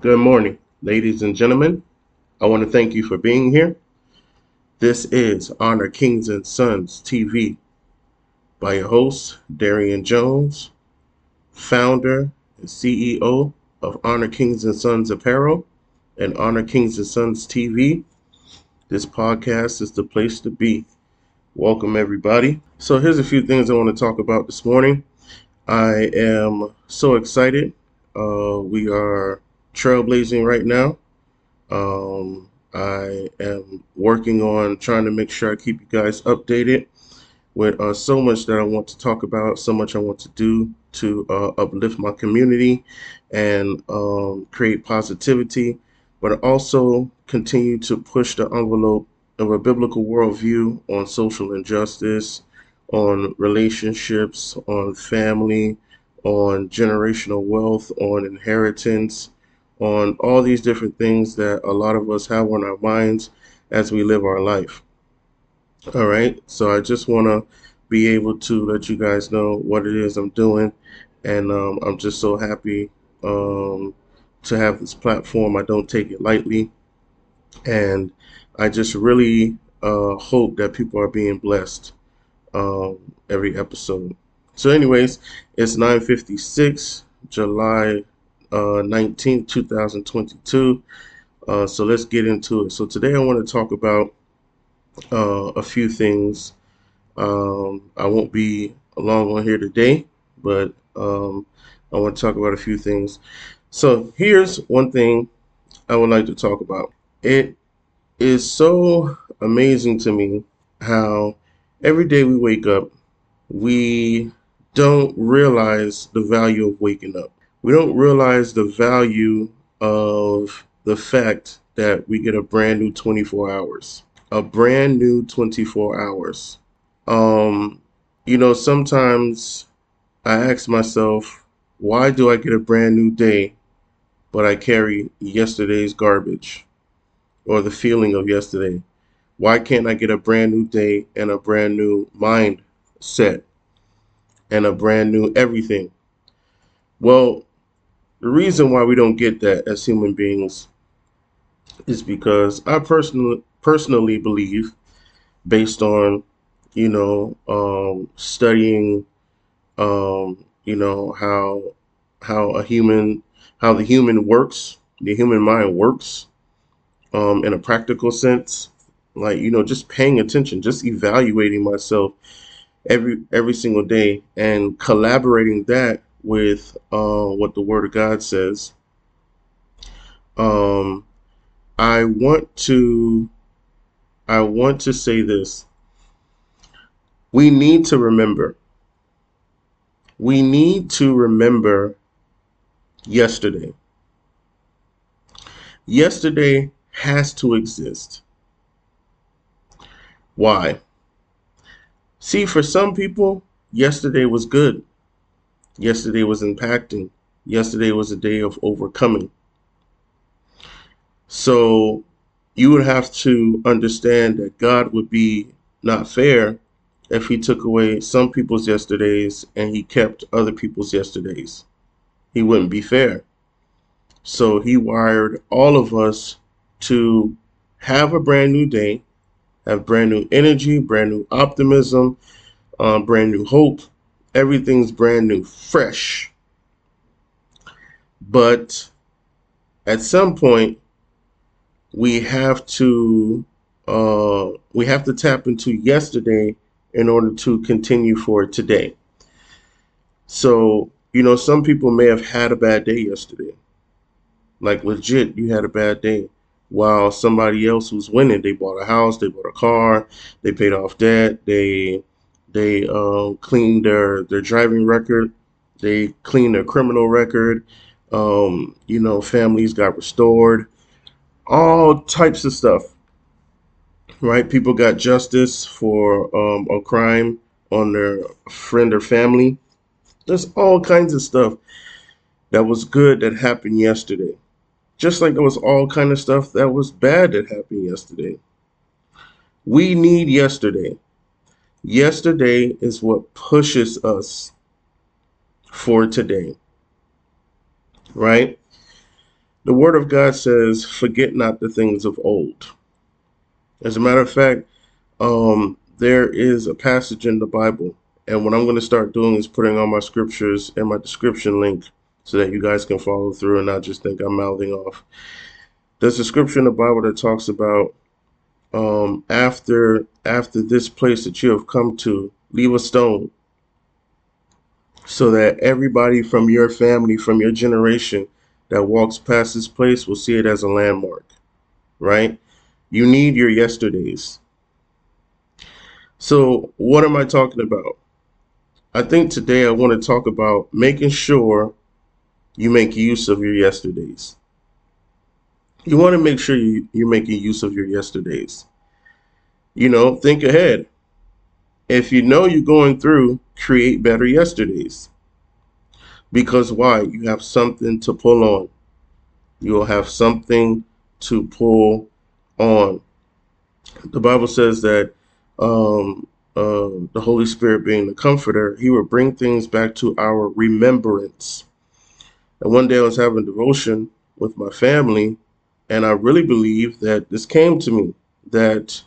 Good morning, ladies and gentlemen. I want to thank you for being here. This is Honor Kings and Sons TV by your host, Darian Jones, founder and CEO of Honor Kings and Sons Apparel and Honor Kings and Sons TV. This podcast is the place to be. Welcome, everybody. So, here's a few things I want to talk about this morning. I am so excited. Uh, we are trailblazing right now. Um, I am working on trying to make sure I keep you guys updated with uh, so much that I want to talk about, so much I want to do to uh, uplift my community and um, create positivity, but also continue to push the envelope of a biblical worldview on social injustice, on relationships, on family, on generational wealth, on inheritance, on all these different things that a lot of us have on our minds as we live our life. All right. So I just want to be able to let you guys know what it is I'm doing. And um, I'm just so happy um, to have this platform. I don't take it lightly. And I just really uh, hope that people are being blessed um, every episode. So, anyways, it's 9:56, July uh, 19th, 2022. Uh, so let's get into it. So today I want to talk about uh, a few things. Um, I won't be long on here today, but um, I want to talk about a few things. So here's one thing I would like to talk about. It is so amazing to me how every day we wake up, we don't realize the value of waking up we don't realize the value of the fact that we get a brand new 24 hours. A brand new 24 hours. Um, you know, sometimes I ask myself, why do I get a brand new day, but I carry yesterday's garbage or the feeling of yesterday? Why can't I get a brand new day and a brand new mindset and a brand new everything? Well, the reason why we don't get that as human beings is because I personally personally believe, based on you know um, studying, um, you know how how a human how the human works, the human mind works, um, in a practical sense, like you know just paying attention, just evaluating myself every every single day and collaborating that with uh, what the Word of God says. Um, I want to I want to say this. We need to remember. We need to remember yesterday. Yesterday has to exist. Why? See, for some people, yesterday was good. Yesterday was impacting. Yesterday was a day of overcoming. So you would have to understand that God would be not fair if he took away some people's yesterdays and he kept other people's yesterdays. He wouldn't be fair. So he wired all of us to have a brand new day, have brand new energy, brand new optimism, um, brand new hope, everything's brand new, fresh. But at some point, we have to uh, we have to tap into yesterday in order to continue for today. So you know, some people may have had a bad day yesterday. Like legit, you had a bad day. While somebody else was winning, they bought a house, they bought a car, they paid off debt, they they uh, cleaned their their driving record. They cleaned their criminal record. Um, you know, families got restored. All types of stuff. Right? People got justice for um, a crime on their friend or family. There's all kinds of stuff that was good that happened yesterday. Just like there was all kind of stuff that was bad that happened yesterday. We need yesterday. Yesterday is what pushes us for today. Right? the Word of God says, forget not the things of old. As a matter of fact, um, there is a passage in the Bible, and what I'm going to start doing is putting all my scriptures in my description link so that you guys can follow through and not just think I'm mouthing off. There's a scripture in the Bible that talks about um, after after this place that you have come to, leave a stone so that everybody from your family, from your generation that walks past this place will see it as a landmark, right? You need your yesterdays. So, what am I talking about? I think today I want to talk about making sure you make use of your yesterdays. You want to make sure you, you're making use of your yesterdays. You know, think ahead. If you know you're going through, create better yesterdays. Because why? You have something to pull on. You will have something to pull on. The Bible says that um, uh, the Holy Spirit, being the comforter, he will bring things back to our remembrance. And one day I was having devotion with my family, and I really believe that this came to me that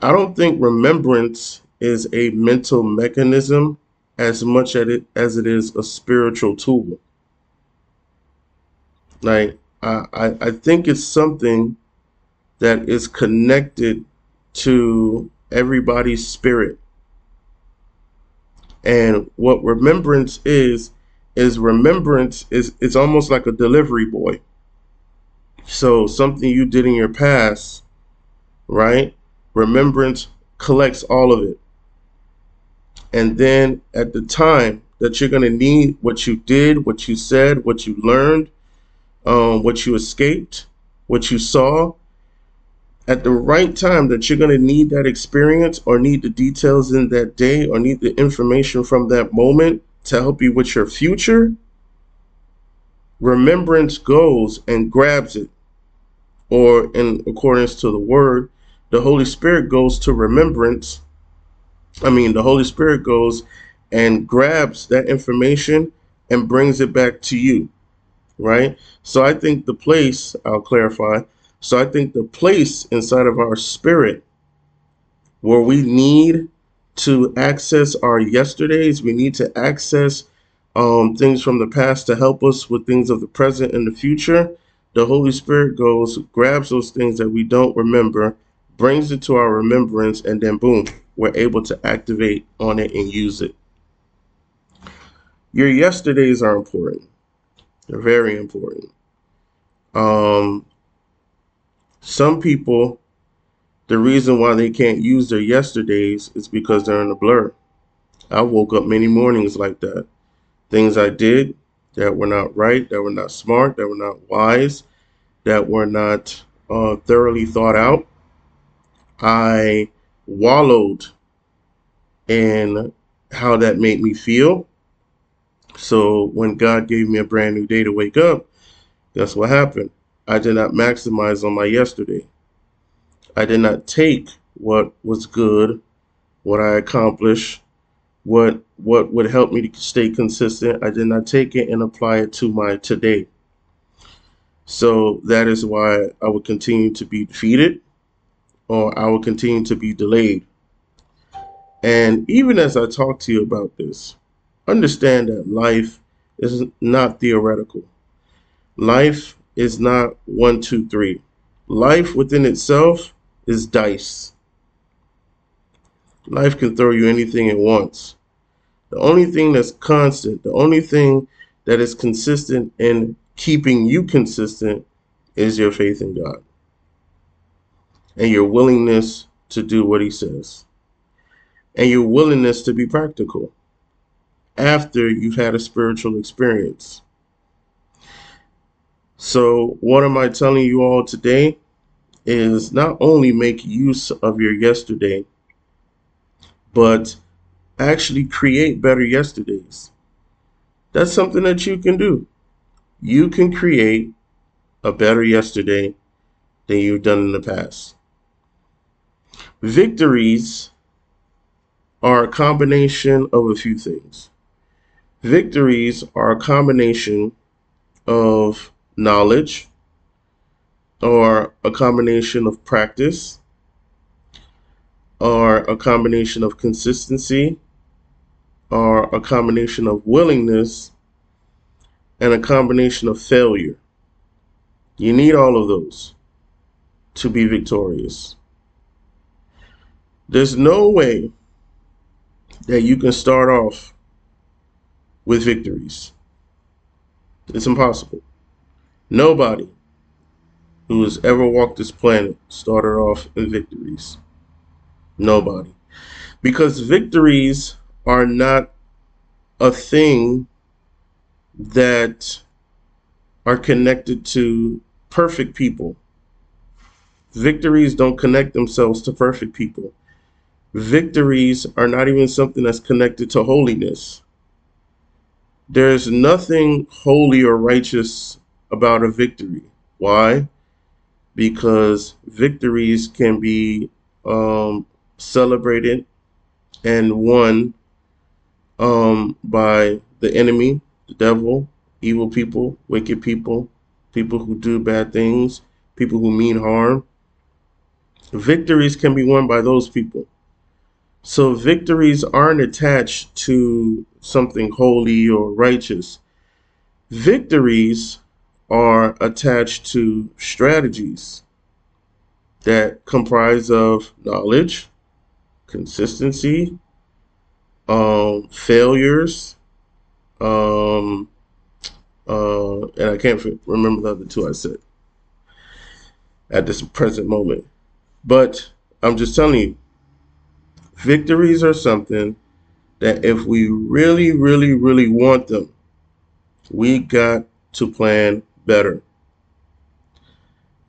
I don't think remembrance is a mental mechanism as much as it as it is a spiritual tool. Like I, I, I think it's something that is connected to everybody's spirit. And what remembrance is, is remembrance is it's almost like a delivery boy. So something you did in your past, right? Remembrance collects all of it. And then at the time that you're going to need what you did, what you said, what you learned, um, what you escaped, what you saw, at the right time that you're going to need that experience or need the details in that day or need the information from that moment to help you with your future, remembrance goes and grabs it. Or in accordance to the word, the Holy Spirit goes to remembrance. I mean, the Holy Spirit goes and grabs that information and brings it back to you, right? So I think the place, I'll clarify, so I think the place inside of our spirit where we need to access our yesterdays, we need to access um, things from the past to help us with things of the present and the future. The Holy Spirit goes, grabs those things that we don't remember, brings it to our remembrance, and then boom, we're able to activate on it and use it. Your yesterdays are important. They're very important. Um, some people, the reason why they can't use their yesterdays is because they're in a blur. I woke up many mornings like that. Things I did that were not right, that were not smart, that were not wise, that were not uh, thoroughly thought out. I wallowed in how that made me feel. So when God gave me a brand new day to wake up, guess what happened? I did not maximize on my yesterday. I did not take what was good, what I accomplished, what what would help me to stay consistent. I did not take it and apply it to my today. So that is why I would continue to be defeated or I will continue to be delayed. And even as I talk to you about this, understand that life is not theoretical. Life is not one, two, three. Life within itself is dice. Life can throw you anything it wants. The only thing that's constant, the only thing that is consistent in keeping you consistent is your faith in God and your willingness to do what He says, and your willingness to be practical after you've had a spiritual experience. So, what am I telling you all today? Is not only make use of your yesterday, but actually create better yesterdays. That's something that you can do. You can create a better yesterday than you've done in the past. Victories are a combination of a few things. Victories are a combination of knowledge or a combination of practice or a combination of consistency or a combination of willingness and a combination of failure. You need all of those to be victorious. There's no way that you can start off with victories. It's impossible. Nobody who has ever walked this planet started off in victories. Nobody. Because victories are not a thing that are connected to perfect people. Victories don't connect themselves to perfect people. Victories are not even something that's connected to holiness. There's nothing holy or righteous about a victory. Why? Because victories can be um, celebrated and won um, by the enemy, the devil, evil people, wicked people, people who do bad things, people who mean harm. Victories can be won by those people. So victories aren't attached to something holy or righteous. Victories are attached to strategies that comprise of knowledge, consistency, um, failures, um, uh, and I can't remember the other two I said at this present moment. But I'm just telling you, victories are something that if we really, really, really want them, we got to plan better.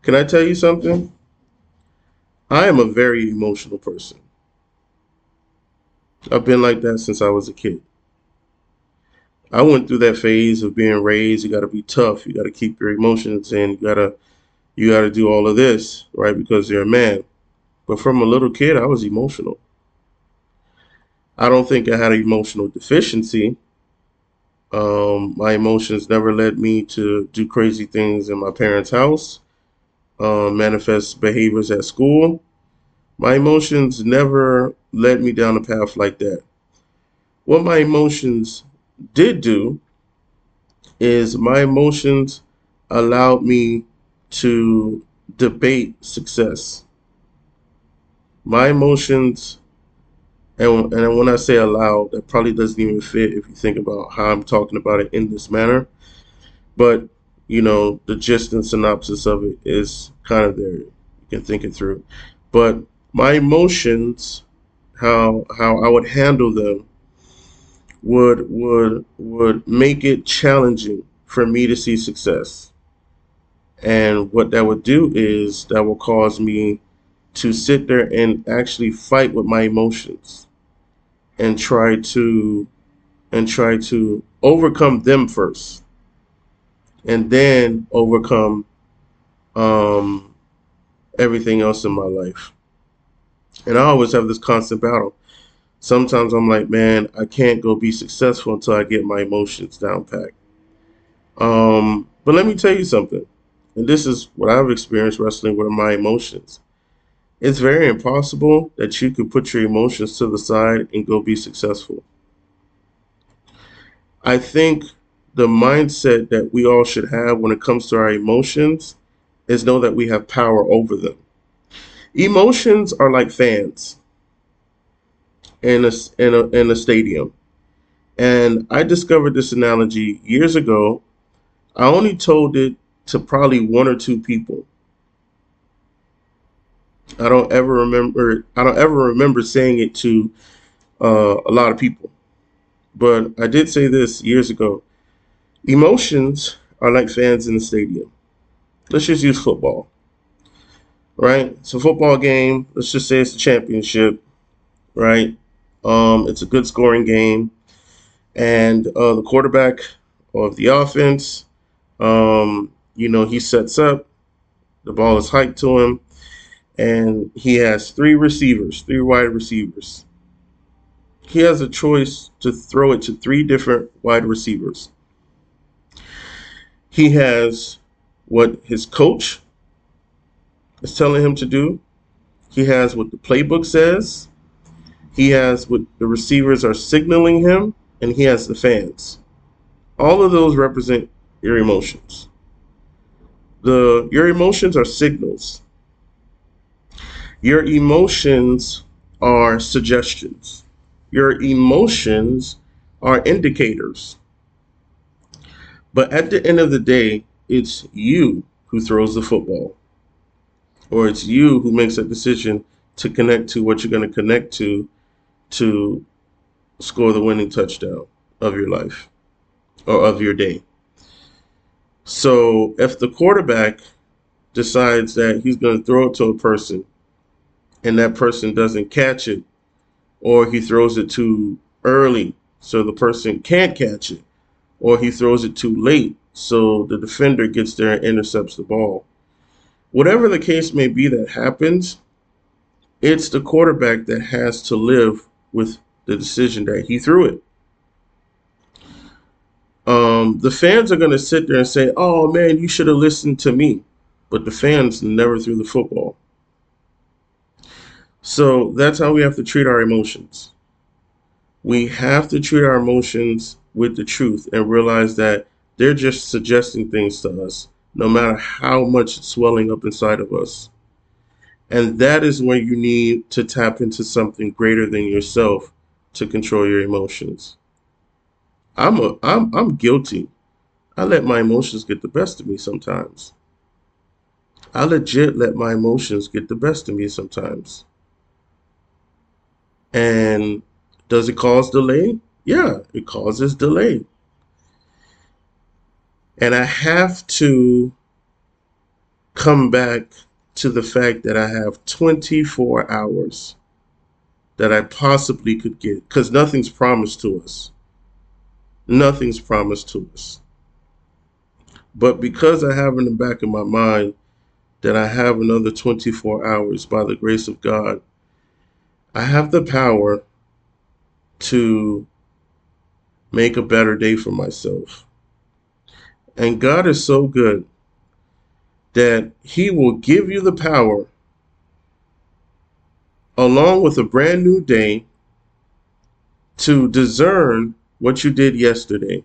Can I tell you something? I am a very emotional person. I've been like that since I was a kid. I went through that phase of being raised. You got to be tough. You got to keep your emotions in. You gotta, you gotta do all of this, right? Because you're a man. But from a little kid, I was emotional. I don't think I had an emotional deficiency. Um, my emotions never led me to do crazy things in my parents' house, uh, manifest behaviors at school. My emotions never led me down a path like that. What my emotions did do is my emotions allowed me to debate success. My emotions and, and when I say allowed, that probably doesn't even fit if you think about how I'm talking about it in this manner. But, you know, the gist and synopsis of it is kind of there. You can think it through. But my emotions, how how I would handle them would would would make it challenging for me to see success. And what that would do is that will cause me to sit there and actually fight with my emotions and try to and try to overcome them first and then overcome um, everything else in my life and i always have this constant battle sometimes i'm like man i can't go be successful until i get my emotions down packed um, but let me tell you something and this is what i've experienced wrestling with my emotions it's very impossible that you could put your emotions to the side and go be successful. I think the mindset that we all should have when it comes to our emotions is know that we have power over them. Emotions are like fans in a, in a, in a stadium. And I discovered this analogy years ago. I only told it to probably one or two people. I don't ever remember. I don't ever remember saying it to uh, a lot of people, but I did say this years ago. Emotions are like fans in the stadium. Let's just use football, right? It's a football game. Let's just say it's a championship, right? Um, it's a good scoring game, and uh, the quarterback of the offense, um, you know, he sets up. The ball is hiked to him and he has three receivers, three wide receivers. He has a choice to throw it to three different wide receivers. He has what his coach is telling him to do. He has what the playbook says. He has what the receivers are signaling him, and he has the fans. All of those represent your emotions. The your emotions are signals. Your emotions are suggestions. Your emotions are indicators. But at the end of the day, it's you who throws the football, or it's you who makes a decision to connect to what you're going to connect to to score the winning touchdown of your life or of your day. So if the quarterback decides that he's going to throw it to a person and that person doesn't catch it, or he throws it too early so the person can't catch it, or he throws it too late so the defender gets there and intercepts the ball. Whatever the case may be that happens, it's the quarterback that has to live with the decision that he threw it. Um, the fans are going to sit there and say, "Oh man, you should have listened to me," but the fans never threw the football. So that's how we have to treat our emotions. We have to treat our emotions with the truth and realize that they're just suggesting things to us, no matter how much it's swelling up inside of us. And that is when you need to tap into something greater than yourself to control your emotions. I'm a I'm I'm guilty. I let my emotions get the best of me sometimes. I legit let my emotions get the best of me sometimes. And does it cause delay? Yeah, it causes delay. And I have to come back to the fact that I have 24 hours that I possibly could get because nothing's promised to us. Nothing's promised to us. But because I have in the back of my mind that I have another 24 hours by the grace of God, I have the power to make a better day for myself. And God is so good that He will give you the power, along with a brand new day, to discern what you did yesterday,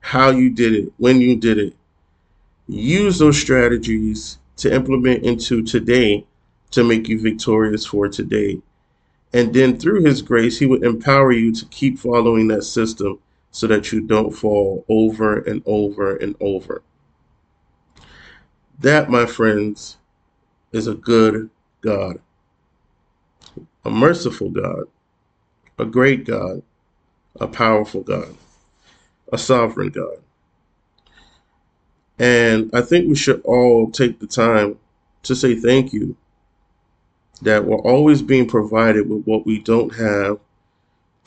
how you did it, when you did it. Use those strategies to implement into today to make you victorious for today. And then through his grace, he would empower you to keep following that system so that you don't fall over and over and over. That, my friends, is a good God, a merciful God, a great God, a powerful God, a sovereign God. And I think we should all take the time to say thank you that we're always being provided with what we don't have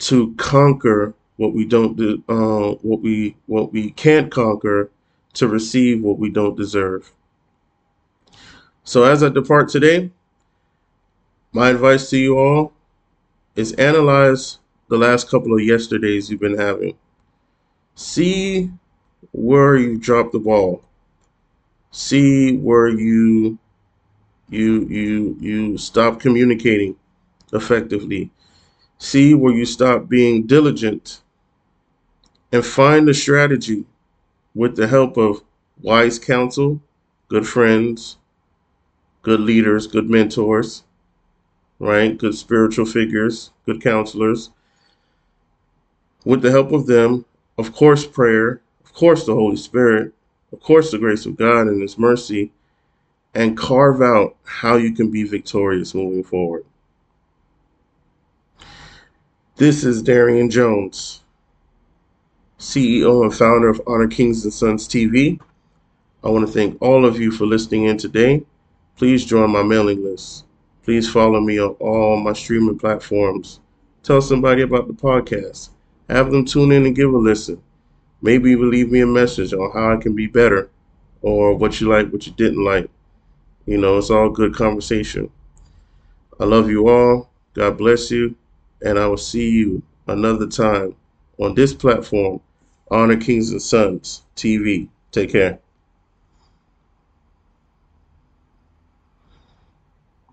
to conquer what we don't do, uh, what we what we can't conquer to receive what we don't deserve. So as I depart today, my advice to you all is analyze the last couple of yesterdays you've been having. See where you dropped the ball. See where you you you you stop communicating effectively. See where you stop being diligent and find a strategy with the help of wise counsel, good friends, good leaders, good mentors, right? Good spiritual figures, good counselors with the help of them, of course, prayer, of course, the Holy Spirit, of course, the grace of God and His mercy, and carve out how you can be victorious moving forward. This is Darian Jones, CEO and founder of Honor Kings and Sons TV. I want to thank all of you for listening in today. Please join my mailing list. Please follow me on all my streaming platforms. Tell somebody about the podcast have them tune in and give a listen. Maybe even leave me a message on how I can be better or what you like, what you didn't like. You know, it's all good conversation. I love you all. God bless you. And I will see you another time on this platform, Honor Kings and Sons TV. Take care.